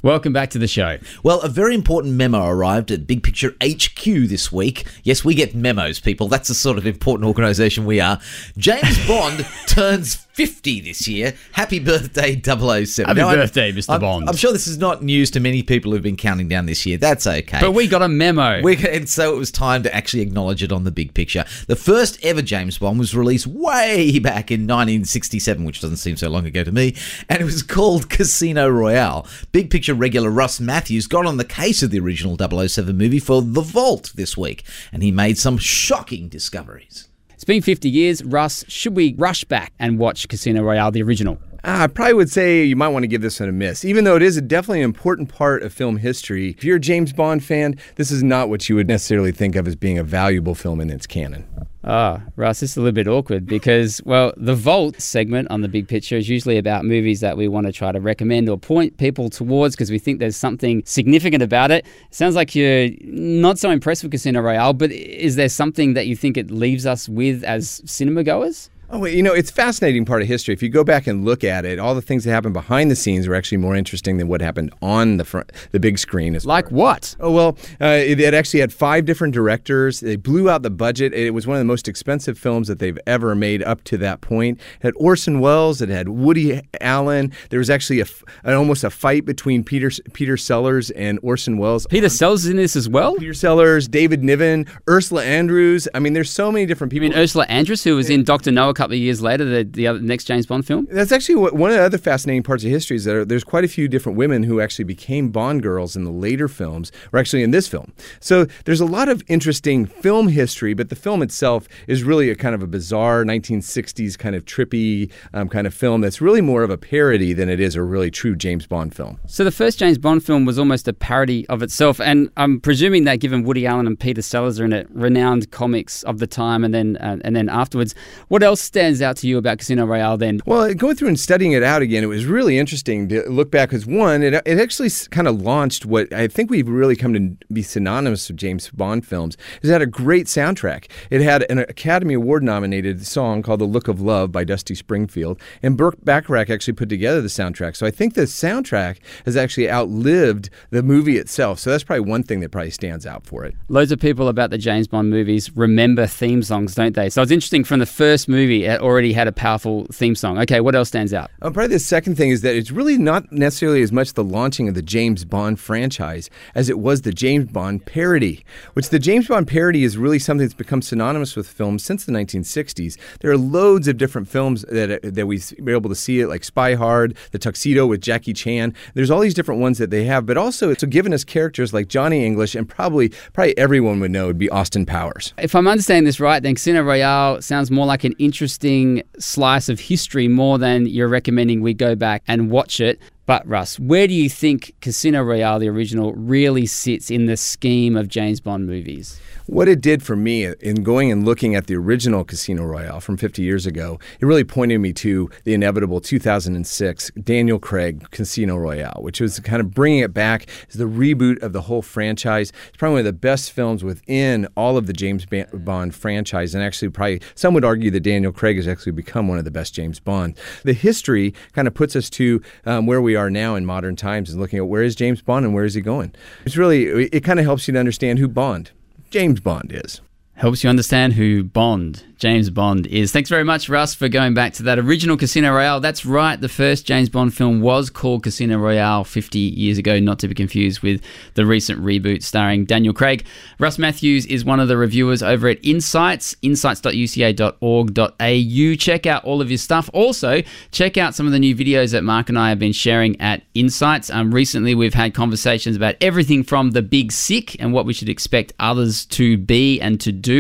Welcome back to the show. Well, a very important memo arrived at Big Picture HQ this week. Yes, we get memos, people. That's the sort of important organisation we are. James Bond turns 50 this year. Happy birthday, 007. Happy Now, I'm- birthday, Mr. I'm- Bond. I'm sure this is not news to many people who've been counting down this year. That's okay. But we got a memo. We, and so it was time to actually acknowledge it on the big picture. The first ever James Bond was released way back in 1967, which doesn't seem so long ago to me, and it was called Casino Royale. Big picture regular Russ Matthews got on the case of the original 007 movie for The Vault this week, and he made some shocking discoveries. It's been 50 years. Russ, should we rush back and watch Casino Royale, the original? Ah, I probably would say you might want to give this one a miss, even though it is definitely an important part of film history. If you're a James Bond fan, this is not what you would necessarily think of as being a valuable film in its canon. Ah, Russ, this is a little bit awkward because, well, the Vault segment on the big picture is usually about movies that we want to try to recommend or point people towards because we think there's something significant about it. Sounds like you're not so impressed with Casino Royale, but is there something that you think it leaves us with as cinema goers? Oh, you know, it's fascinating part of history. If you go back and look at it, all the things that happened behind the scenes were actually more interesting than what happened on the front, the big screen. As like what? Oh well, uh, it, it, actually had five different directors. They blew out the budget. It was one of the most expensive films that they've ever made up to that point. It had Orson Welles. It had Woody Allen. There was actually a, an, almost a fight between Peter Peter Sellers and Orson Welles. Peter Sellers is in this as well. Peter Sellers, David Niven, Ursula Andrews. I mean, there's so many different people. Mean Ursula Andress, who was in Doctor No a couple of years later, the, the other, next James Bond film? That's actually what, one of the other fascinating parts of history is that there's quite a few different women who actually became Bond girls in the later films, or actually in this film. So there's a lot of interesting film history, but the film itself is really a kind of a bizarre 1960s kind of trippy um, kind of film that's really more of a parody than it is a really true James Bond film. So the first James Bond film was almost a parody of itself, and I'm presuming that given Woody Allen and Peter Sellers are in it, renowned comics of the time, and then uh, and then afterwards, what else stands out to you about Casino Royale then? Well, going through and studying it out again, it was really interesting to look back because one, it, it actually kind of launched what I think we've really come to be synonymous with James Bond films. It had a great soundtrack. It had an Academy Award nominated song called "The Look of Love" by Dusty Springfield, and Burt Bacharach actually put together the soundtrack. So I think the soundtrack has actually outlived the movie itself. So that's probably one thing that probably stands out for it. Loads of people about the James Bond movies remember theme songs, don't they? So it's interesting from the first movie, it already had a powerful theme song. Okay, what else stands out? Um, probably the second thing is that it's really not necessarily as much the launching of the James Bond franchise as it was the James Bond parody, which the James Bond parody is really something that's become synonymous with films since the 1960s. There are loads of different films that that we've been able to see it, like Spy Hard, The Tuxedo with Jackie Chan. There's all these different ones that they have, but also it's given us characters like Johnny English, and probably probably everyone would know would be Austin Powers. If I'm understanding this right, then Casino Royale sounds more like an interesting slice of history more than you're recommending we go back and watch it. But Russ, where do you think Casino Royale, the original, really sits in the scheme of James Bond movies? What it did for me in going and looking at the original Casino Royale from 50 years ago, it really pointed me to the inevitable 2006 Daniel Craig Casino Royale, which was kind of bringing it back as the reboot of the whole franchise. It's probably one of the best films within all of the James Bond franchise, and actually, probably some would argue that Daniel Craig has actually become one of the best James Bond. The history kind of puts us to um, where we are now in modern times and looking at where is James Bond and where is he going. It's really, it kind of helps you to understand who Bond James Bond is. Helps you understand who Bond, James Bond, is. Thanks very much, Russ, for going back to that original Casino Royale. That's right, the first James Bond film was called Casino Royale 50 years ago, not to be confused with the recent reboot starring Daniel Craig. Russ Matthews is one of the reviewers over at Insights, insights.uca.org.au. Check out all of his stuff. Also, check out some of the new videos that Mark and I have been sharing at Insights. Um, recently, we've had conversations about everything from the big sick and what we should expect others to be and to do,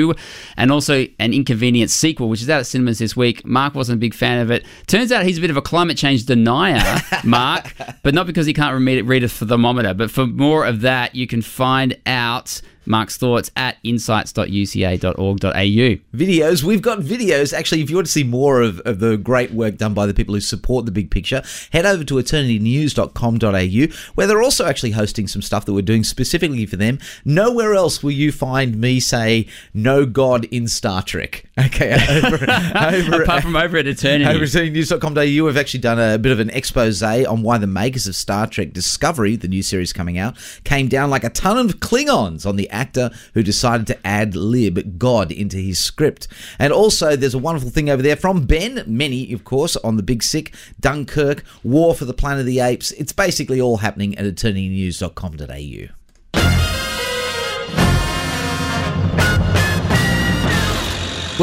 and also an inconvenient sequel, which is out at cinemas this week. Mark wasn't a big fan of it. Turns out he's a bit of a climate change denier, Mark, but not because he can't read, read a thermometer. But for more of that, you can find out Mark's thoughts at insights.uca.org.au. Videos. We've got videos. Actually, if you want to see more of, of the great work done by the people who support the big picture, head over to eternitynews.com.au, where they're also actually hosting some stuff that we're doing specifically for them. Nowhere else will you find me say, no God in Star Trek. Okay. Over, over, Apart from over at Eternity. Over at eternitynews.com.au, we've actually done a bit of an expose on why the makers of Star Trek Discovery, the new series coming out, came down like a ton of Klingons on the actor who decided to ad lib God into his script. And also, there's a wonderful thing over there from Ben, many, of course, on the Big Sick, Dunkirk, War for the Planet of the Apes. It's basically all happening at eternitynews.com.au.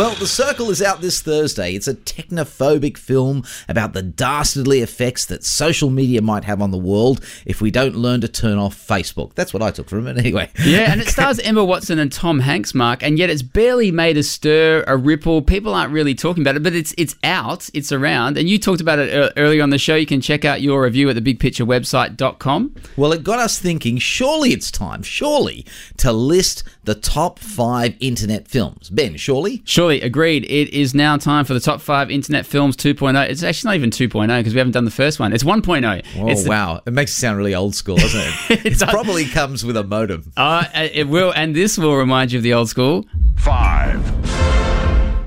Well, The Circle is out this Thursday. It's a technophobic film about the dastardly effects that social media might have on the world if we don't learn to turn off Facebook. That's what I took from it anyway. Yeah, and it stars Emma Watson and Tom Hanks, Mark, and yet it's barely made a stir, a ripple. People aren't really talking about it, but it's it's out, it's around, and you talked about it earlier on the show. You can check out your review at thebigpicturewebsite.com. Well, it got us thinking, surely it's time, surely, to list the top five internet films. Ben, surely? Surely, agreed. It is now time for the top five internet films 2.0. It's actually not even 2.0 because we haven't done the first one. It's 1.0. Oh, it's the- wow. It makes it sound really old school, doesn't it? it probably comes with a modem. Uh, it will, and this will remind you of the old school. Five.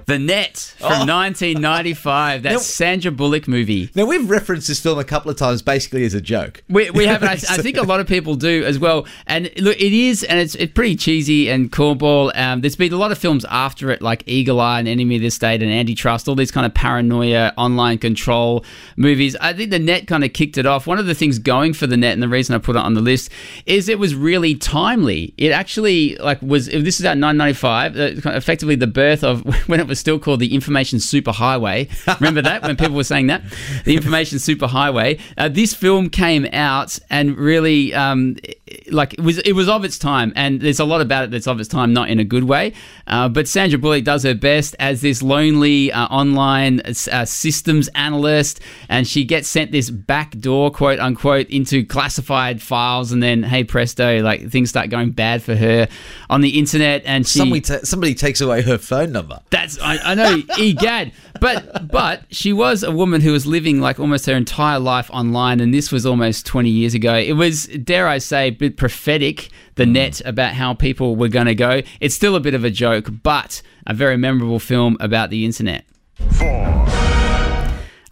The Net from 1995. That Now- Sandra Bullock movie. Now, we've referenced this film a couple of times basically as a joke. We, we have, I, I think a lot of people do as well. And look, it is, and it's, it's pretty cheesy and cornball. Um, there's been a lot of films after it, like Eagle Eye and Enemy of the State and Antitrust, all these kind of paranoia, online control movies. I think the net kind of kicked it off. One of the things going for the net, and the reason I put it on the list, is it was really timely. It actually like was. This is out in 1995, uh, effectively the birth of when it was still called the Information Superhighway. Remember that when people were saying that, the Information Superhighway. Uh, this film came out and really, um, like, it was it was of its time, and there's a lot about it that's of its time, not in a good way. Uh, but Sandra Bullock does her best as this lonely uh, online uh, systems analyst, and she gets sent this backdoor, quote unquote, into classified files, and then hey presto, like things start going bad for her on the internet, and she Somebody, ta- somebody takes away her phone number. that's I, I know, egad. But but she was a woman who was living like almost her entire life online, and this was almost twenty years ago. It was, dare I say, bit prophetic. The hmm. net about how people were going to go. It's still a bit of a joke, but a very memorable film about the internet.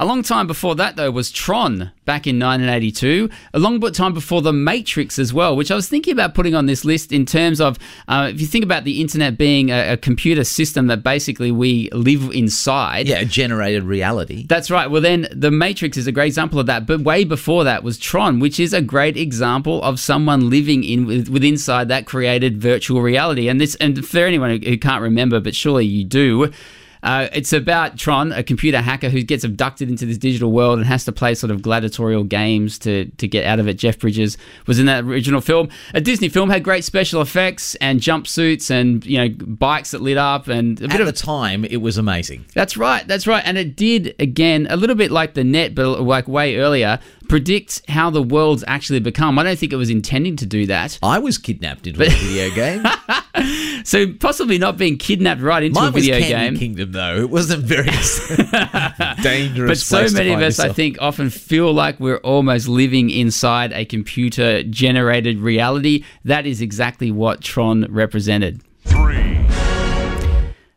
A long time before that, though, was Tron back in 1982. A long time before The Matrix as well, which I was thinking about putting on this list in terms of uh, if you think about the internet being a, a computer system that basically we live inside. Yeah, generated reality. That's right. Well, then The Matrix is a great example of that. But way before that was Tron, which is a great example of someone living in with, with inside that created virtual reality. And this, and for anyone who can't remember, but surely you do. Uh, it's about Tron, a computer hacker who gets abducted into this digital world and has to play sort of gladiatorial games to, to get out of it. Jeff Bridges was in that original film. A Disney film had great special effects and jumpsuits and you know bikes that lit up and a bit At of the time, it was amazing. that's right. That's right. And it did again a little bit like the net, but like way earlier, predict how the world's actually become. I don't think it was intending to do that. I was kidnapped into a video game. So possibly not being kidnapped right into Mine a video was Candy game. Kingdom, though. It wasn't very dangerous. But so place to many of find us, I think, often feel like we're almost living inside a computer generated reality. That is exactly what Tron represented.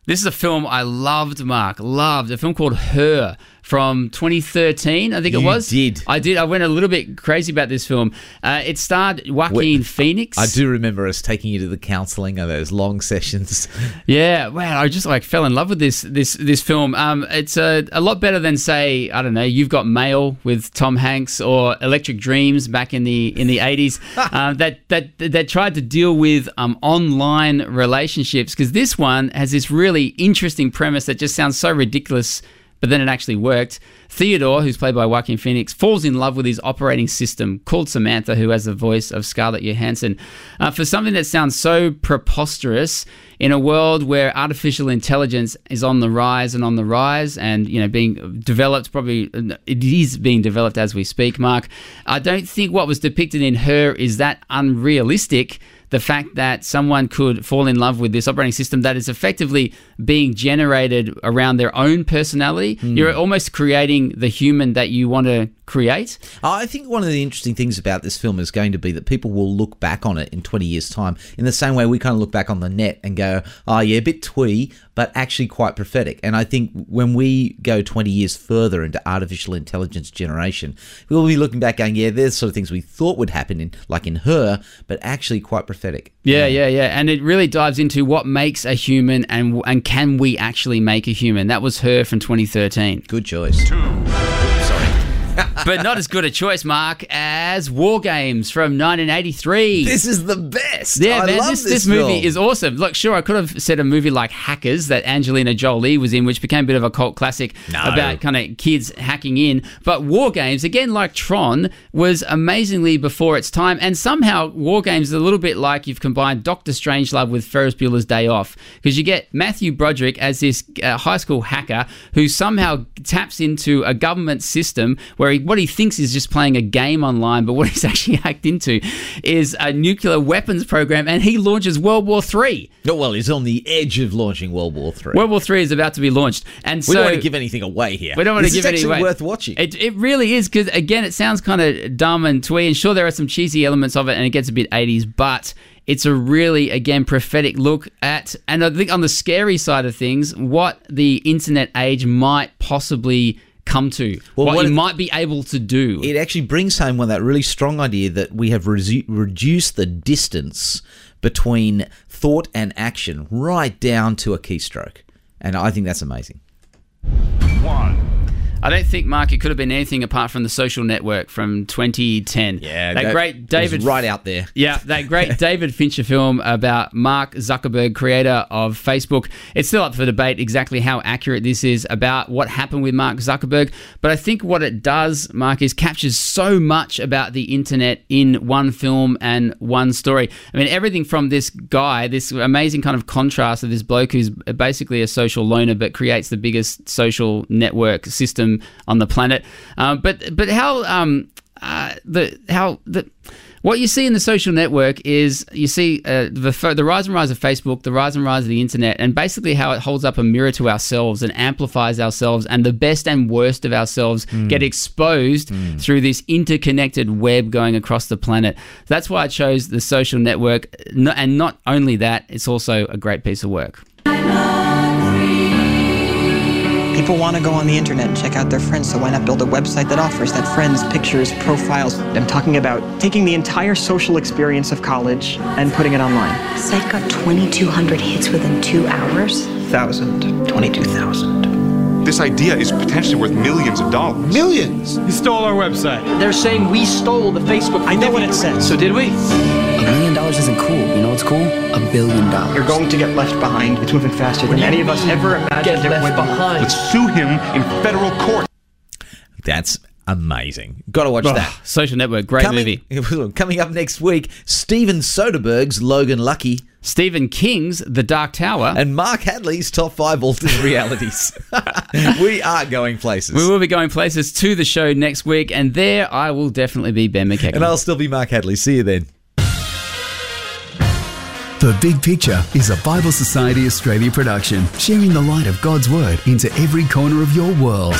This is a film I loved, Mark. Loved. A film called Her from 2013, I think it was. did. I did. I went a little bit crazy about this film. Uh, it starred Joaquin Phoenix. I do remember us taking you to the counselling of those long sessions. Yeah, wow! I just like fell in love with this this this film. Um, it's a, a lot better than say I don't know. You've got Mail with Tom Hanks or Electric Dreams back in the in the eighties. um, that that that tried to deal with um, online relationships because this one has this really interesting premise that just sounds so ridiculous. But then it actually worked. Theodore, who's played by Joaquin Phoenix, falls in love with his operating system called Samantha, who has the voice of Scarlett Johansson. Uh, for something that sounds so preposterous in a world where artificial intelligence is on the rise and on the rise and, you know, being developed, probably it is being developed as we speak, Mark. I don't think what was depicted in her is that unrealistic the fact that someone could fall in love with this operating system that is effectively being generated around their own personality. Hmm. You're almost creating the human that you want to create. Uh, I think one of the interesting things about this film is going to be that people will look back on it in 20 years' time in the same way we kind of look back on the net and go, oh, yeah, a bit twee, but actually quite prophetic. And I think when we go 20 years further into artificial intelligence generation, we'll be looking back going, yeah, there's sort of things we thought would happen in, like in her, but actually quite prophetic. Yeah, yeah, yeah, and it really dives into what makes a human and and can we actually make a human. That was her from 2013. Good choice. Two. But not as good a choice, Mark, as War Games from 1983. This is the best. Yeah, I man, love this, this, this movie film. is awesome. Look, sure, I could have said a movie like Hackers that Angelina Jolie was in, which became a bit of a cult classic No. about kind of kids hacking in. But War Games, again, like Tron, was amazingly before its time. And somehow, War Games is a little bit like you've combined Doctor Strangelove with Ferris Bueller's Day Off. Because you get Matthew Broderick as this uh, high school hacker who somehow taps into a government system where he, what he thinks is just playing a game online, but what he's actually hacked into is a nuclear weapons program, and he launches World War Three. Oh, well, he's on the edge of launching World War Three. World War Three is about to be launched, and so we don't want to give anything away here. we don't want this to give is any actually away. worth watching. It, it really is because again, it sounds kind of dumb and twee, and sure there are some cheesy elements of it, and it gets a bit eighties, but it's a really again prophetic look at, and I think on the scary side of things, what the internet age might possibly come to, Well, what, what you it- might be able to do. it actually brings home one that really strong idea that we have resu- reduced the distance between thought and action right down to a keystroke. And I think that's amazing. I don't think, Mark, it could have been anything apart from the social network from 2010. Yeah, that, that great David right out there. Yeah, that great David Fincher film about Mark Zuckerberg, creator of Facebook. It's still up for debate exactly how accurate this is about what happened with Mark Zuckerberg. But I think what it does, Mark, is captures so much about the internet in one film and one story. I mean, everything from this guy, this amazing kind of contrast of this bloke who's basically a social loner but creates the biggest social network system on the planet. Um, but but how um, uh, the how the what you see in the social network is you see uh, the the rise and rise of Facebook, the rise and rise of the internet, and basically how it holds up a mirror to ourselves and amplifies ourselves, and the best and worst of ourselves get exposed through this interconnected web going across the planet. That's why I chose the social network, and not only that, it's also a great piece of work. People want to go on the internet and check out their friends, so why not build a website that offers that friends, pictures, profiles? I'm talking about taking the entire social experience of college and putting it online. Site got 2,200 hits within two hours. Thousand, 22,000. This idea is potentially worth millions of dollars. Millions? He stole our website. They're saying we stole the Facebook. I know what it says. So did we? A million dollars isn't cool. You know what's cool? A billion dollars. You're going to get left behind. It's moving faster than any of us ever imagined Get left would. behind. Let's sue him in federal court. That's amazing. Got to watch Oh, that. social network, great coming, movie. Coming up next week, Steven Soderbergh's Logan Lucky. Stephen King's The Dark Tower. And Mark Hadley's top five alternate realities. we are going places. We will be going places to the show next week, and there I will definitely be Ben McEachen. and I'll still be Mark Hadley. See you then. The Big Picture is a Bible Society Australia production, sharing the light of God's Word into every corner of your world.